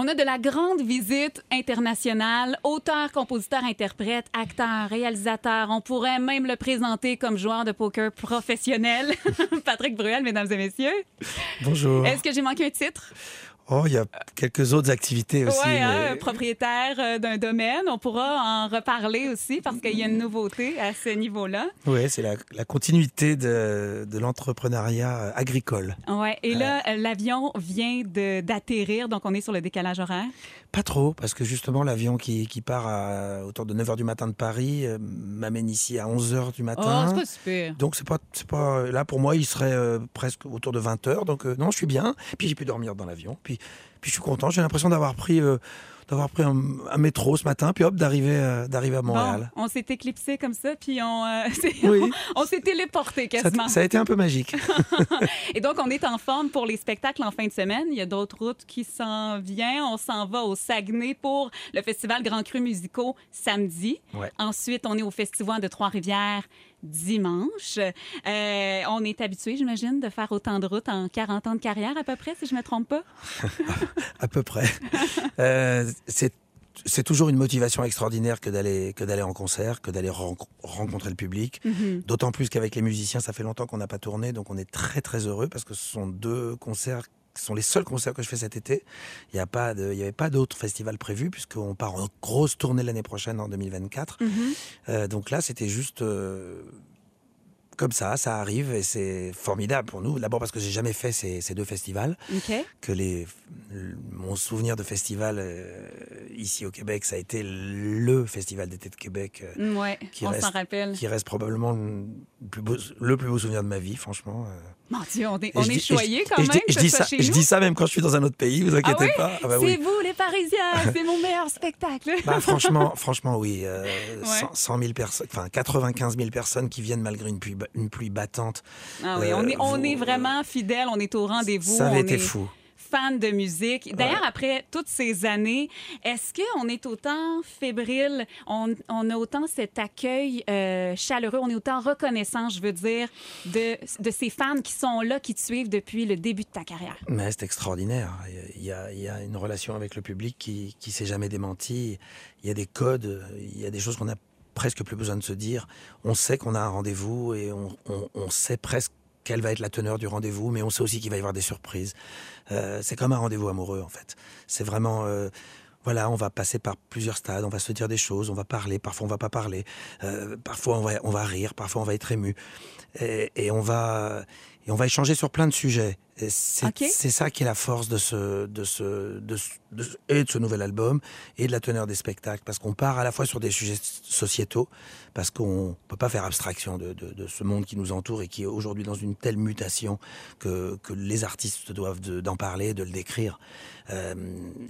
On a de la grande visite internationale, auteur, compositeur, interprète, acteur, réalisateur. On pourrait même le présenter comme joueur de poker professionnel. Patrick Bruel, mesdames et messieurs. Bonjour. Est-ce que j'ai manqué un titre? Oh, il y a quelques autres activités aussi. Oui, hein, propriétaire euh, d'un domaine. On pourra en reparler aussi parce qu'il y a une nouveauté à ce niveau-là. Ouais, c'est la, la continuité de, de l'entrepreneuriat agricole. Ouais. Et là, euh, l'avion vient d'atterrir, donc on est sur le décalage horaire? Pas trop, parce que justement, l'avion qui, qui part à, autour de 9h du matin de Paris euh, m'amène ici à 11h du Oh, matin. c'est pas super. donc c'est pas, pas là pour moi il serait euh, presque autour de 20h donc non je suis bien puis j'ai pu dormir dans l'avion puis puis je suis content j'ai l'impression d'avoir pris euh, d'avoir pris un, un métro ce matin puis hop d'arriver euh, d'arriver à Montréal. Bon, on s'est éclipsé comme ça, puis on, euh, Oui. on s'est téléporté Ça, quasiment. ça a été un peu magique. Et donc, on est en forme pour les spectacles en fin de semaine. Il y a d'autres routes qui s'en viennent. On s'en va au Saguenay pour le Festival Grand Cru Musicaux samedi. Ouais. Ensuite, on est au Festival de Trois-Rivières dimanche. Euh, on est habitué, j'imagine, de faire autant de routes en 40 ans de carrière à peu près, si je ne me trompe pas? à peu près. Euh, c'est c'est toujours une motivation extraordinaire que d'aller que d'aller en concert, que d'aller ren- rencontrer le public. D'autant plus qu'avec les musiciens, ça fait longtemps qu'on n'a pas tourné, donc on est très très heureux parce que ce sont deux concerts. Ce sont les seuls concerts que je fais cet été. Il n'y avait pas d'autres festivals prévus puisqu'on part en grosse tournée l'année prochaine en 2024. Euh, donc là, c'était juste euh, comme ça, ça arrive et c'est formidable pour nous. D'abord parce que j'ai jamais fait ces, ces deux festivals que les, mon souvenir de festival euh, ici au Québec, ça a été le festival d'été de Québec, euh, Oui, Qui on reste- s'en rappelle. qui reste probablement le plus beau, le plus beau souvenir de ma vie, franchement. euh. Mon Dieu, on est, on est dis- choyés quand même je que dis ça ça, chez je nous. dis ça même quand je suis dans un autre pays, vous inquiétez oui? pas. Ah bah C'est oui. vous, les Parisiens! C'est mon meilleur spectacle! Bah, franchement, franchement, oui. euh, Ouais. 100, 100 000 personnes, enfin 95 000 personnes qui viennent malgré une pluie, ba- une pluie battante. Ah oui, Euh, on est, on vous- est vraiment fidèles, on est au rendez-vous. Ça avait on été est fou. Fan de musique. D'ailleurs, après toutes ces années, est-ce qu'on est autant fébrile, on, on a autant cet accueil euh, chaleureux, on est autant reconnaissant, je veux dire, de, de ces fans qui sont là, qui te suivent depuis le début de ta carrière? Mais c'est extraordinaire. Il y, a, il y a une relation avec le public qui, qui s'est jamais démentie. Il y a des codes, il y a des choses qu'on a presque plus besoin de se dire. On sait qu'on a un rendez-vous et on, on- on sait presque quelle va être la teneur du rendez-vous, mais on sait aussi qu'il va y avoir des surprises. Euh, c'est comme un rendez-vous amoureux, en fait. C'est vraiment... euh, voilà, on va passer par plusieurs stades, on va se dire des choses, on va parler, parfois on va pas parler, euh, parfois on va, on va rire, parfois on va être ému, et, et on va et on va échanger sur plein de sujets. Et C'est ça qui est la force de ce, de ce, de ce- de ce- et de ce nouvel album et de la teneur des spectacles, parce qu'on part à la fois sur des sujets sociétaux, parce qu'on peut pas faire abstraction de, de- de ce monde qui nous entoure et qui est aujourd'hui dans une telle mutation que, que les artistes doivent de- d'en parler, de le décrire. Euh,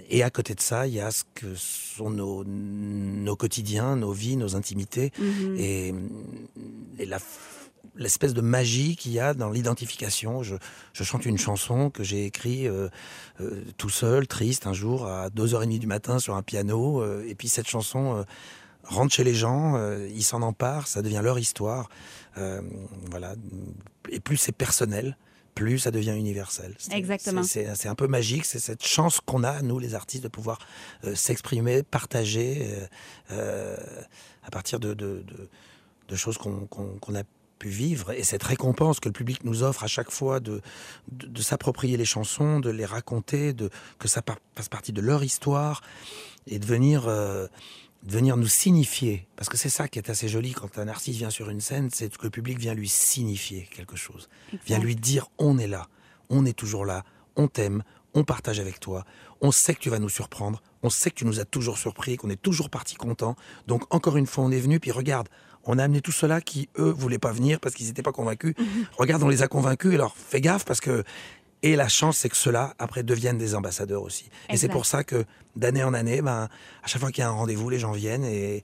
et à côté de ça, il y a ce que sont nos, nos quotidiens, nos vies, nos intimités, et, et la l'espèce de magie qu'il y a dans l'identification. Je, je chante une chanson que j'ai écrite euh, euh, tout seul, triste, un jour, à 2h30 du matin sur un piano. euh, et puis cette chanson rentre chez les gens, ils s'en emparent, ça devient leur histoire. Voilà. Et plus c'est personnel, plus ça devient universel. Exactement. C'est un peu magique, c'est cette chance qu'on a, nous les artistes, de pouvoir euh, s'exprimer, partager euh, à partir de, de, de- de choses qu'on qu'on a pu vivre et cette récompense que le public nous offre à chaque fois de, de, de s'approprier les chansons, de les raconter, de, que ça fasse partie de leur histoire et de venir, euh, de venir nous signifier. Parce que c'est ça qui est assez joli quand un artiste vient sur une scène, c'est que le public vient lui signifier quelque chose, vient lui dire on est là, on est toujours là, on t'aime, on partage avec toi, on sait que tu vas nous surprendre, on sait que tu nous as toujours surpris, qu'on est toujours parti content. Donc encore une fois, on est venu, puis regarde, on a amené tout cela qui, eux, voulaient pas venir parce qu'ils n'étaient pas convaincus. Regarde, on les a convaincus, alors fais gaffe parce que... Et la chance, c'est que ceux-là, après, deviennent des ambassadeurs aussi. Et c'est pour ça que, d'année en année, ben, à chaque fois qu'il y a un rendez-vous, les gens viennent et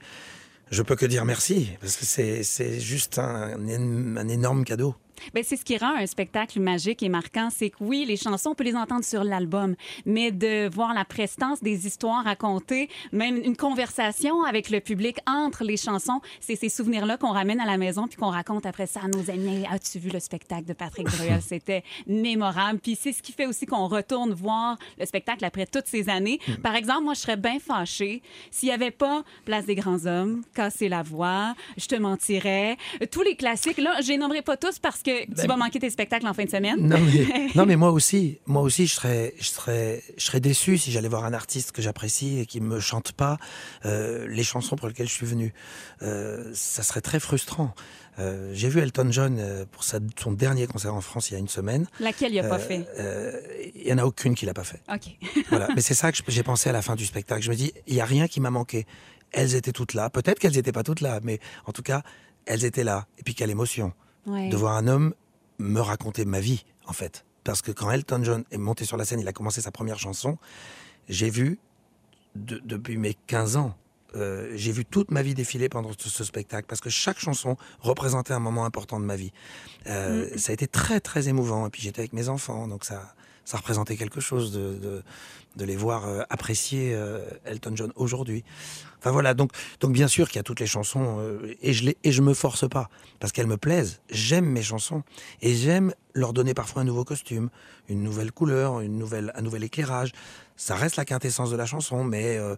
je peux que dire merci, parce que c'est c'est juste un, un énorme cadeau. Ben, c'est ce qui rend un spectacle magique et marquant, c'est que oui, les chansons, on peut les entendre sur l'album, mais de voir la prestance des histoires racontées, même une conversation avec le public entre les chansons, c'est ces souvenirs-là qu'on ramène à la maison puis qu'on raconte après ça à nos amis. As-tu vu le spectacle de Patrick Bruel? C'était mémorable. Puis c'est ce qui fait aussi qu'on retourne voir le spectacle après toutes ces années. Hmm. Par exemple, moi, je serais bien fâchée s'il n'y avait pas Place des grands hommes, Casser la voix, Je te mentirais, tous les classiques. Là, je les nommerai pas tous parce que tu Ben, vas manquer tes spectacles en fin de semaine. Non mais, non, mais moi aussi, moi aussi, je serais, je serais, je serais déçu si j'allais voir un artiste que j'apprécie et qui me chante pas euh, les chansons pour lesquelles je suis venu. Euh, ça serait très frustrant. Euh, J'ai vu Elton John euh, pour sa, son dernier concert en France il y a une semaine. Laquelle il n'a pas fait? Il y en a aucune qui l'a pas fait. Voilà. Mais c'est ça que j'ai pensé à la fin du spectacle. Je me dis, il y a rien qui m'a manqué. Elles étaient toutes là. Peut-être qu'elles n'étaient pas toutes là, mais en tout cas, elles étaient là. Et puis quelle émotion Ouais. de voir un homme me raconter ma vie, en fait. Parce que quand Elton John est monté sur la scène, il a commencé sa première chanson, j'ai vu, de- depuis mes 15 ans, euh, j'ai vu toute ma vie défiler pendant ce, ce spectacle, parce que chaque chanson représentait un moment important de ma vie. Euh, Ça a été très, très émouvant. Et puis j'étais avec mes enfants, donc ça, ça représentait quelque chose de, de, de les voir euh, apprécier euh, Elton John aujourd'hui. Enfin voilà, donc, donc bien sûr qu'il y a toutes les chansons, euh, et, je les, et je me force pas, parce qu'elles me plaisent. J'aime mes chansons, et j'aime leur donner parfois un nouveau costume, une nouvelle couleur, une nouvelle, un nouvel éclairage. Ça reste la quintessence de la chanson, mais euh,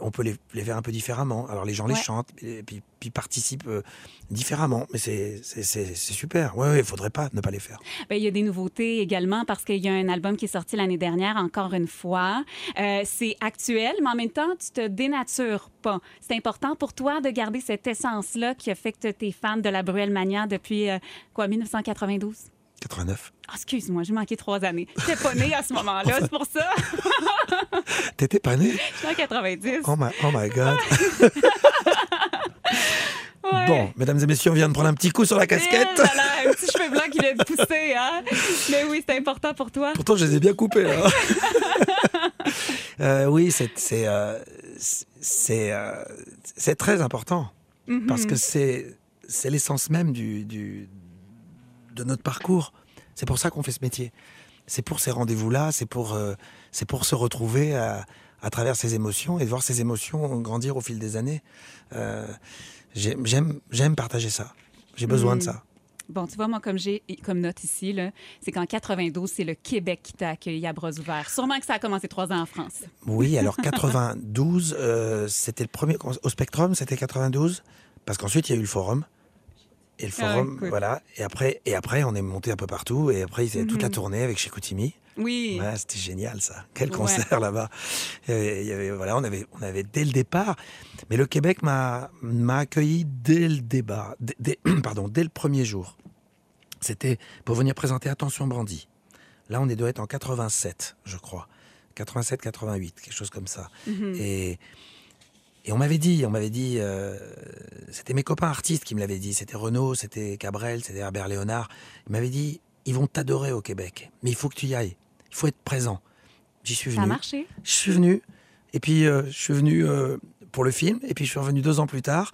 on peut les, les faire un peu différemment. Alors les gens les chantent, et puis, puis participent euh, différemment, mais c'est super. Ouais, ouais, il faudrait pas ne pas les faire. Ben, il y a des nouveautés également parce qu'il y a un album qui est sorti l'année dernière, encore une fois. Euh, c'est actuel, mais en même temps, tu te dénatures pas. C'est important pour toi de garder cette essence-là qui a fait que tu es fan de la Bruelle Mania depuis, euh, quoi, 1992? 89. Ah, excuse-moi, j'ai manqué trois années. J'étais pas née à ce moment-là, c'est pour ça? T'étais pas né Je suis en 90. Oh my, oh my God. Ouais. Bon, mesdames et messieurs, on vient de prendre un petit coup sur la Eh casquette. là là, un petit cheveu blanc qui vient de pousser, hein? Mais oui, c'est important pour toi. Pourtant, je les ai bien coupés. hein. Euh, oui, c'est c'est euh, euh, très important parce que c'est c'est l'essence même du, du de notre parcours. C'est pour ça qu'on fait ce métier. C'est pour ces rendez-vous-là. C'est pour euh, c'est pour se retrouver à, à travers ces émotions et de voir ces émotions grandir au fil des années. Euh, J'aime partager ça. J'ai besoin de ça. Bon, tu vois, moi, comme j'ai comme note ici, c'est qu'en 92, c'est le Québec qui t'a accueilli à bras ouverts. Sûrement que ça a commencé trois ans en France. Oui, alors 92, euh, c'était le premier. Au Spectrum, c'était 92, parce qu'ensuite, il y a eu le Forum. Et le Ah, Forum, voilà. Et après, et après, on est monté un peu partout. Et après, il y a toute la Mhm. tournée avec chez Koutimi. Oui. Ouais, c'était génial, ça. Quel Ouais. concert là-bas. Et Il y avait, voilà, on avait, on avait dès le départ. Mais le Québec m'a m'a accueilli dès le débat, dès, dès- pardon, dès le premier jour. C'était pour venir présenter Attention Brandy. Là, on est doit être en 87, je crois. 87, 88, quelque chose comme ça. Mhm. Et, et on m'avait dit, on m'avait dit, euh, c'était mes copains artistes qui me l'avaient dit. C'était Renaud, c'était Cabrel, c'était Herbert Léonard. Ils m'avaient dit, ils vont t'adorer au Québec, mais il faut que tu y ailles. Il faut être présent. J'y suis Ça a venu. marché? Je suis venu. Et puis, euh, je suis venu euh, pour le film. Et puis, je suis revenu deux ans plus tard.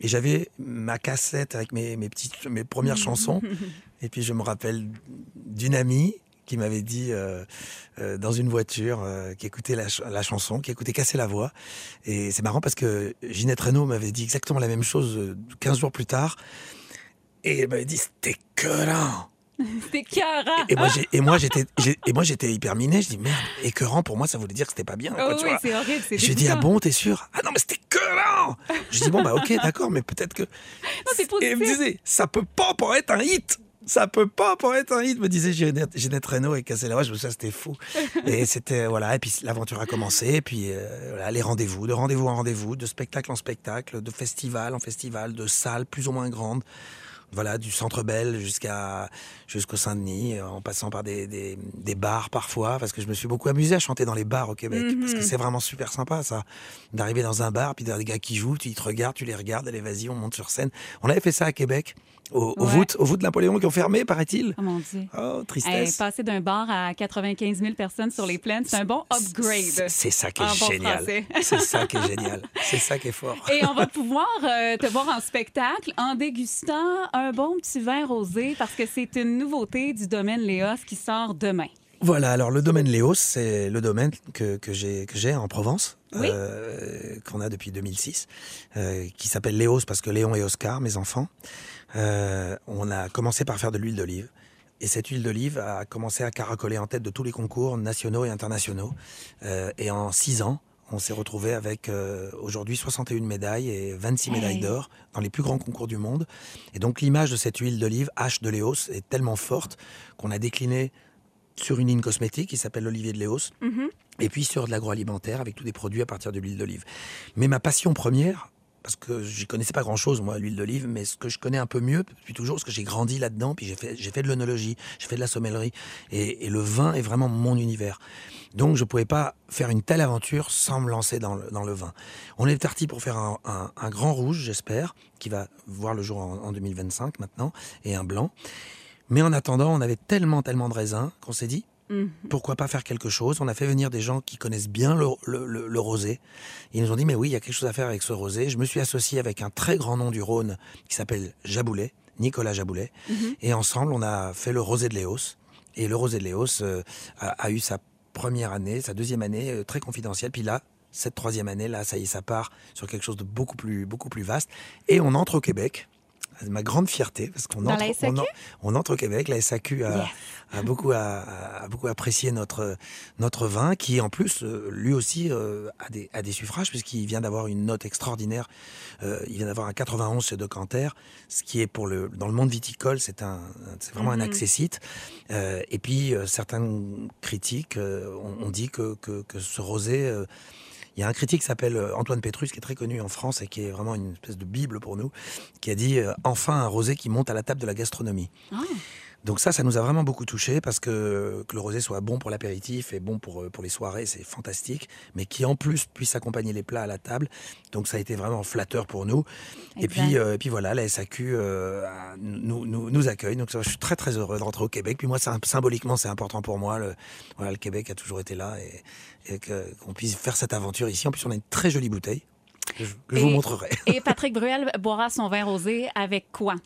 Et j'avais ma cassette avec mes, mes, petites, mes premières chansons. Et puis, je me rappelle d'une amie qui m'avait dit euh, euh, dans une voiture, euh, qui écoutait la, ch- la chanson, qui écoutait Casser la voix. Et c'est marrant parce que Ginette Renault m'avait dit exactement la même chose euh, 15 jours plus tard. Et elle m'avait dit, c'était que là. C'était écœurant. Et et moi, j'étais, hyper miné. Je dis merde, écœurant pour moi, ça voulait dire que c'était pas bien. Oh, quoi, tu oui, vois. c'est horrible. Je lui ai dit ah bon, t'es sûr? Ah non, mais c'était que là. Je dis bon bah ok, d'accord, mais peut-être que. Non, c'est Et elle me disait, ça peut pas pour être un hit. Ça peut pas pour être un hit, me disait Ginette, Renault et voix. Je me souviens, c'était fou. Et c'était voilà. Et puis l'aventure a commencé. Et puis euh, voilà, les rendez-vous, de rendez-vous en rendez-vous, de spectacle en spectacle, de festival en festival, de salles plus ou moins grandes. Voilà, du Centre Bell jusqu'à jusqu'au Saint-Denis, euh, en passant par des, des, des bars parfois, parce que je me suis beaucoup amusé à chanter dans les bars au Québec, parce que c'est vraiment super sympa ça, d'arriver dans un bar, puis des gars qui jouent, tu ils te regardent, tu les regardes, allez vas-y, on monte sur scène. On avait fait ça à Québec, au, au Ouais. voûte, au voûte Napoléon qui ont fermé, paraît-il. Oh mon Dieu. Oh, Hey, tristesse. passer d'un bar à 95 000 personnes sur les plaines, c'est un bon upgrade. C'est ça qui est bon génial. C'est ça qui est génial. C'est ça qui est fort. Et on va pouvoir euh, te voir en spectacle en dégustant un bon petit vin rosé parce que c'est une nouveauté du domaine Léos qui sort demain. Voilà, alors le domaine Léos, c'est le domaine que, que j'ai en Provence, Oui. euh, qu'on a depuis 2006, euh, qui s'appelle Léos parce que Léon et Oscar, mes enfants, euh, on a commencé par faire de l'huile d'olive. Et cette huile d'olive a commencé à caracoler en tête de tous les concours nationaux et internationaux. Et en six ans, on s'est retrouvé avec euh, aujourd'hui 61 médailles et 26 Hey. médailles d'or dans les plus grands concours du monde. Et donc l'image de cette huile d'olive H de Léos est tellement forte qu'on a décliné sur une ligne cosmétique qui s'appelle l'Olivier de Léos, Mhm. et puis sur de l'agroalimentaire avec tous des produits à partir de l'huile d'olive. Mais ma passion première, parce que j'y connaissais pas grand-chose moi l'huile d'olive, mais ce que je connais un peu mieux depuis toujours, parce que j'ai grandi là-dedans, puis j'ai fait fait de l'œnologie, j'ai fait de la sommellerie, et, le vin est vraiment mon univers. Donc je pouvais pas faire une telle aventure sans me lancer dans le, vin. On est parti pour faire un grand rouge, j'espère, qui va voir le jour en, en 2025 maintenant, et un blanc. Mais en attendant, on avait tellement, tellement de raisins qu'on s'est dit, Mhm. pourquoi pas faire quelque chose? On a fait venir des gens qui connaissent bien le, le- le- le rosé. Ils nous ont dit, mais oui, il y a quelque chose à faire avec ce rosé. Je me suis associé avec un très grand nom du Rhône qui s'appelle Jaboulet, Nicolas Jaboulet. Mhm. Et ensemble, on a fait le rosé de Léos. Et le rosé de Léos euh, a, a eu sa première année, sa deuxième année euh, très confidentielle. Puis là, cette troisième année, là, ça y est, ça part sur quelque chose de beaucoup plus, beaucoup plus vaste. Et on entre au Québec. Ma grande fierté parce qu'on entre, on, en- on entre au Québec. La SAQ a, Yes. a beaucoup, a, a beaucoup apprécié notre, notre vin, qui en plus, euh, lui aussi, euh, a, des, a des suffrages, puisqu'il vient d'avoir une note extraordinaire. Euh, il vient d'avoir un 91 chez Decanter, ce qui est pour le, dans le monde viticole, c'est un, c'est vraiment Mhm. un accessite. Euh, et puis, certains critiques ont, ont dit que, que, que ce rosé. Il y a un critique qui s'appelle euh, Antoine Pétrus, qui est très connu en France et qui est vraiment une espèce de bible pour nous, qui a dit euh, enfin un rosé qui monte à la table de la gastronomie. Ah. Donc ça, ça nous a vraiment beaucoup touché parce que que le rosé soit bon pour l'apéritif et bon pour, euh, pour les soirées, c'est fantastique, mais qui en plus puisse accompagner les plats à la table. Donc ça a été vraiment flatteur pour nous. Et puis, euh, et puis voilà, la SAQ euh, nous, nous, nous accueille. Donc ça, je suis très très heureux de rentrer au Québec. Puis moi, ça, symboliquement, c'est important pour moi. Le, voilà, le Québec a toujours été là et, qu'on puisse faire cette aventure ici. En plus, on a une très jolie bouteille que je, que je vous montrerai. Et Patrick Bruel boira son vin rosé avec quoi?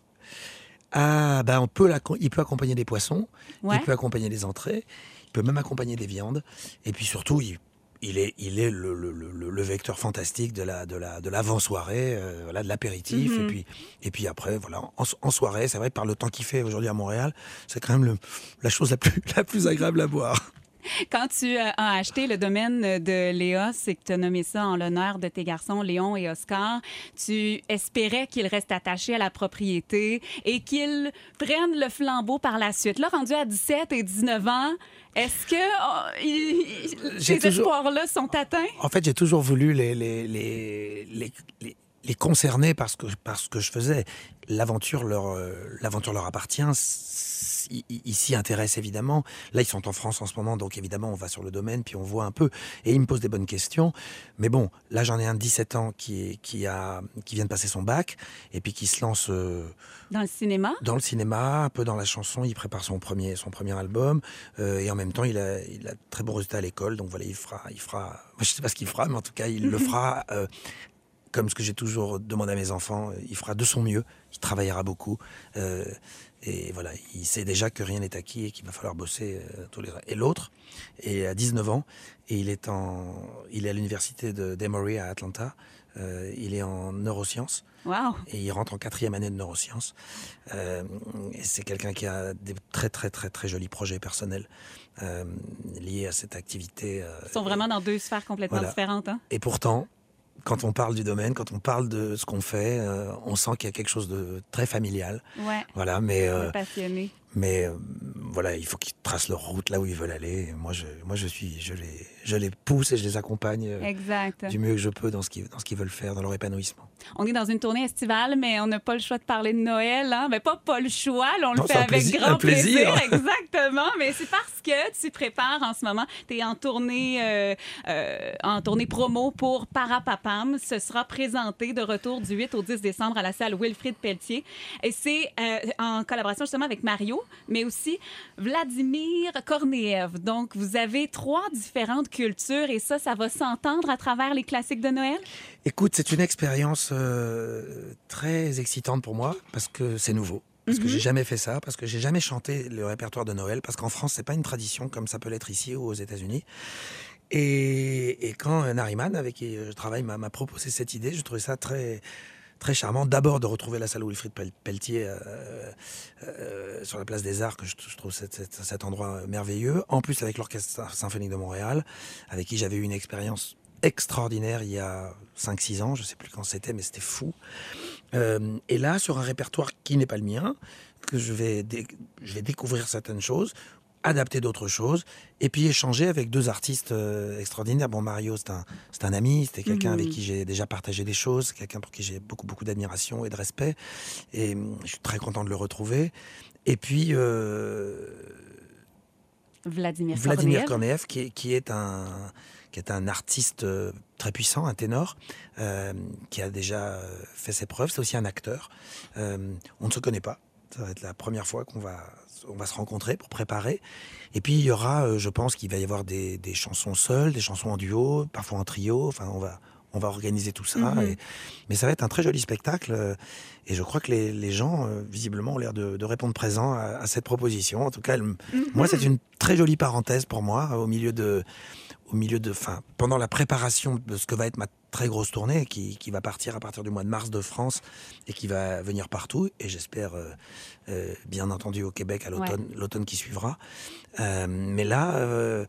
Ah, ben on peut il peut accompagner des poissons, Ouais. il peut accompagner des entrées, il peut même accompagner des viandes. Et puis surtout, il, il est, il est le, le- le- le vecteur fantastique de la, de la, de l'avant-soirée, euh, voilà, de l'apéritif. Mhm. Et puis, et puis après, voilà, en, en soirée, c'est vrai, par le temps qu'il fait aujourd'hui à Montréal, c'est quand même la chose la plus, la plus agréable à boire. Quand tu euh, as acheté le domaine de Léos et que tu as nommé ça en l'honneur de tes garçons Léon et Oscar, tu espérais qu'ils restent attachés à la propriété et qu'ils prennent le flambeau par la suite. Là, rendu à 17 et 19 ans, est-ce que oh, ces toujours- espoirs-là sont atteints? En fait, j'ai toujours voulu les, les, les, les, les- concerner parce que, parce que je faisais. L'aventure leur, euh, l'aventure leur appartient. Ils ils s'y intéressent évidemment. Là, ils sont en France en ce moment, donc évidemment, on va sur le domaine, puis on voit un peu. Et ils me posent des bonnes questions. Mais bon, là, j'en ai un de 17 ans qui, est, qui, a, qui vient de passer son bac, et puis qui se lance. euh, Dans le cinéma? dans le cinéma, un peu dans la chanson. Il prépare son premier, son premier album. euh, et en même temps, il a, il a très bons résultats à l'école. Donc voilà, il fera. Il fera je sais pas ce qu'il fera, mais en tout cas, il le fera. Comme ce que j'ai toujours demandé à mes enfants, euh, il fera de son mieux, il travaillera beaucoup. euh, et voilà, il sait déjà que rien n'est acquis et qu'il va falloir bosser euh, tous les Et l'autre est à 19 ans et il est, en, il est à l'université de- d'Emory à Atlanta. Euh, il est en neurosciences Wow! et il rentre en quatrième année de neurosciences. Euh, et c'est quelqu'un qui a des très très très très jolis projets personnels euh, liés à cette activité. Ils sont vraiment dans deux sphères complètement Voilà. différentes. Hein? et pourtant, quand on parle du domaine, quand on parle de ce qu'on fait, euh, on sent qu'il y a quelque chose de très familial. Ouais. Voilà, mais euh, passionné. Mais euh, voilà, il faut qu'ils tracent leur route là où ils veulent aller. Et Moi, je moi je suis, je les je les pousse et je les accompagne euh, Exact. du mieux que je peux dans ce qu'ils dans ce qu'ils veulent faire, dans leur épanouissement. On est dans une tournée estivale, mais on n'a pas le choix de parler de Noël. Hein? Mais pas, pas le choix, là, on le fait avec plaisir- grand plaisir. Exactement. Mais c'est parce que tu prépares en ce moment, tu es en tournée, euh, en tournée promo pour Parapapam. Ce sera présenté de retour du 8 au 10 décembre à la salle Wilfrid Pelletier. Et c'est en collaboration justement avec Mario, mais aussi Vladimir Korneev. Donc, vous avez trois différentes culture et ça, ça va s'entendre à travers les classiques de Noël? Écoute, c'est une expérience euh, très excitante pour moi parce que c'est nouveau. Parce que j'ai jamais fait ça, parce que j'ai jamais chanté le répertoire de Noël, parce qu'en France, c'est pas une tradition comme ça peut l'être ici ou aux États-Unis. Et, et quand Nariman, avec qui je travaille, m'a proposé cette idée, je trouvais ça très, très charmant. D'abord de retrouver la salle Wilfrid Pel- Pelletier euh, euh, sur la place des Arts, que je, trouve cet, endroit merveilleux. En plus avec l'Orchestre Symphonique de Montréal, avec qui j'avais eu une expérience extraordinaire il y a 5-6 ans, je sais plus quand c'était, mais c'était fou. Euh, et là, sur un répertoire qui n'est pas le mien, que je vais découvrir certaines choses, adapter d'autres choses, et puis échanger avec deux artistes euh, extraordinaires. Bon, Mario, c'est un, c'est un ami, c'était quelqu'un Mhm. avec qui j'ai déjà partagé des choses, quelqu'un pour qui j'ai beaucoup, beaucoup d'admiration et de respect, et hum, je suis très content de le retrouver. Et puis, euh, Vladimir, Vladimir. Korneev, qui est, qui est un qui est un artiste euh, très puissant, un ténor, euh, qui a déjà fait ses preuves. C'est aussi un acteur. On ne se connaît pas. Ça va être la première fois qu'on va, on va se rencontrer pour préparer. Et puis il y aura, euh, je pense qu'il va y avoir des, des chansons seules, des chansons en duo, parfois en trio. Enfin, on va, on va organiser tout ça. Mhm. et- mais ça va être un très joli spectacle. euh, Et je crois que les, les gens, euh, visiblement, ont l'air de, de répondre présent à, à cette proposition. En tout cas, elle me- moi, c'est une très jolie parenthèse pour moi, au milieu de, au milieu de, fin, pendant la préparation de ce que va être ma très grosse tournée, qui, qui va partir à partir du mois de mars de France et qui va venir partout, et j'espère, euh, euh, bien entendu, au Québec à l'automne, l'automne qui suivra. Euh, mais là,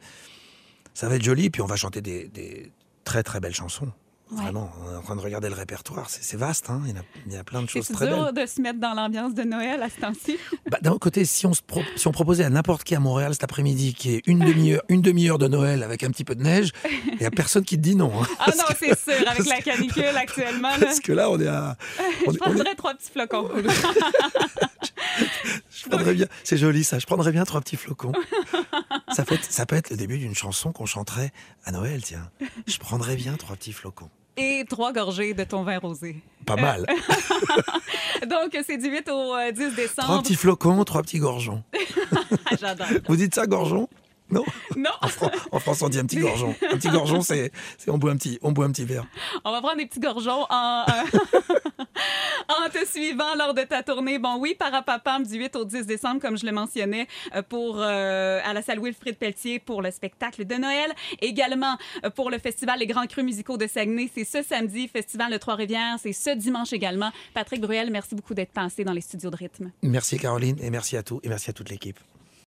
ça va être joli, puis on va chanter des, des très très belles chansons. Ouais. Vraiment, on est en train de regarder le répertoire, c'est c'est vaste, hein, il, y a, il y a plein de choses C'est très dur belles. de se mettre dans l'ambiance de Noël à ce temps-ci. Bah, D'un autre côté, si on, se pro- si on proposait à n'importe qui à Montréal cet après-midi qui est une demi-heure une demi-heure de Noël avec un petit peu de neige, il n'y a personne qui te dit non. hein. Ah non, c'est sûr, avec la canicule actuellement. là, Parce que là, on est à. on- je on est- trois petits flocons. je prendrais bien. C'est joli ça. Je prendrais bien trois petits flocons. Ça peut être, ça peut être le début d'une chanson qu'on chanterait à Noël, tiens. Je prendrais bien trois petits flocons. Et trois gorgées de ton vin rosé. Pas mal. Donc, c'est du 8 au euh, 10 Trois décembre. petits flocons, trois petits gorgeons. J'adore. Vous dites ça, gorgeon Non Non, en, Fran- en France, on dit un petit gorgeon. Un petit gorgeon, c'est on boit un petit, on boit un petit verre. on va prendre des petits gorgeons en, euh, en te suivant lors de ta tournée. Bon, oui, Parapapam du 8 au 10 décembre, comme je le mentionnais, euh, pour, euh, à la salle Wilfrid Pelletier pour le spectacle de Noël. Également euh, pour le festival Les Grands Crus musicaux de Saguenay. C'est ce samedi, Festival de Trois-Rivières. C'est ce dimanche également. Patrick Bruel, merci beaucoup d'être passé dans les studios de rythme. Merci Caroline et merci à tous et merci à toute l'équipe.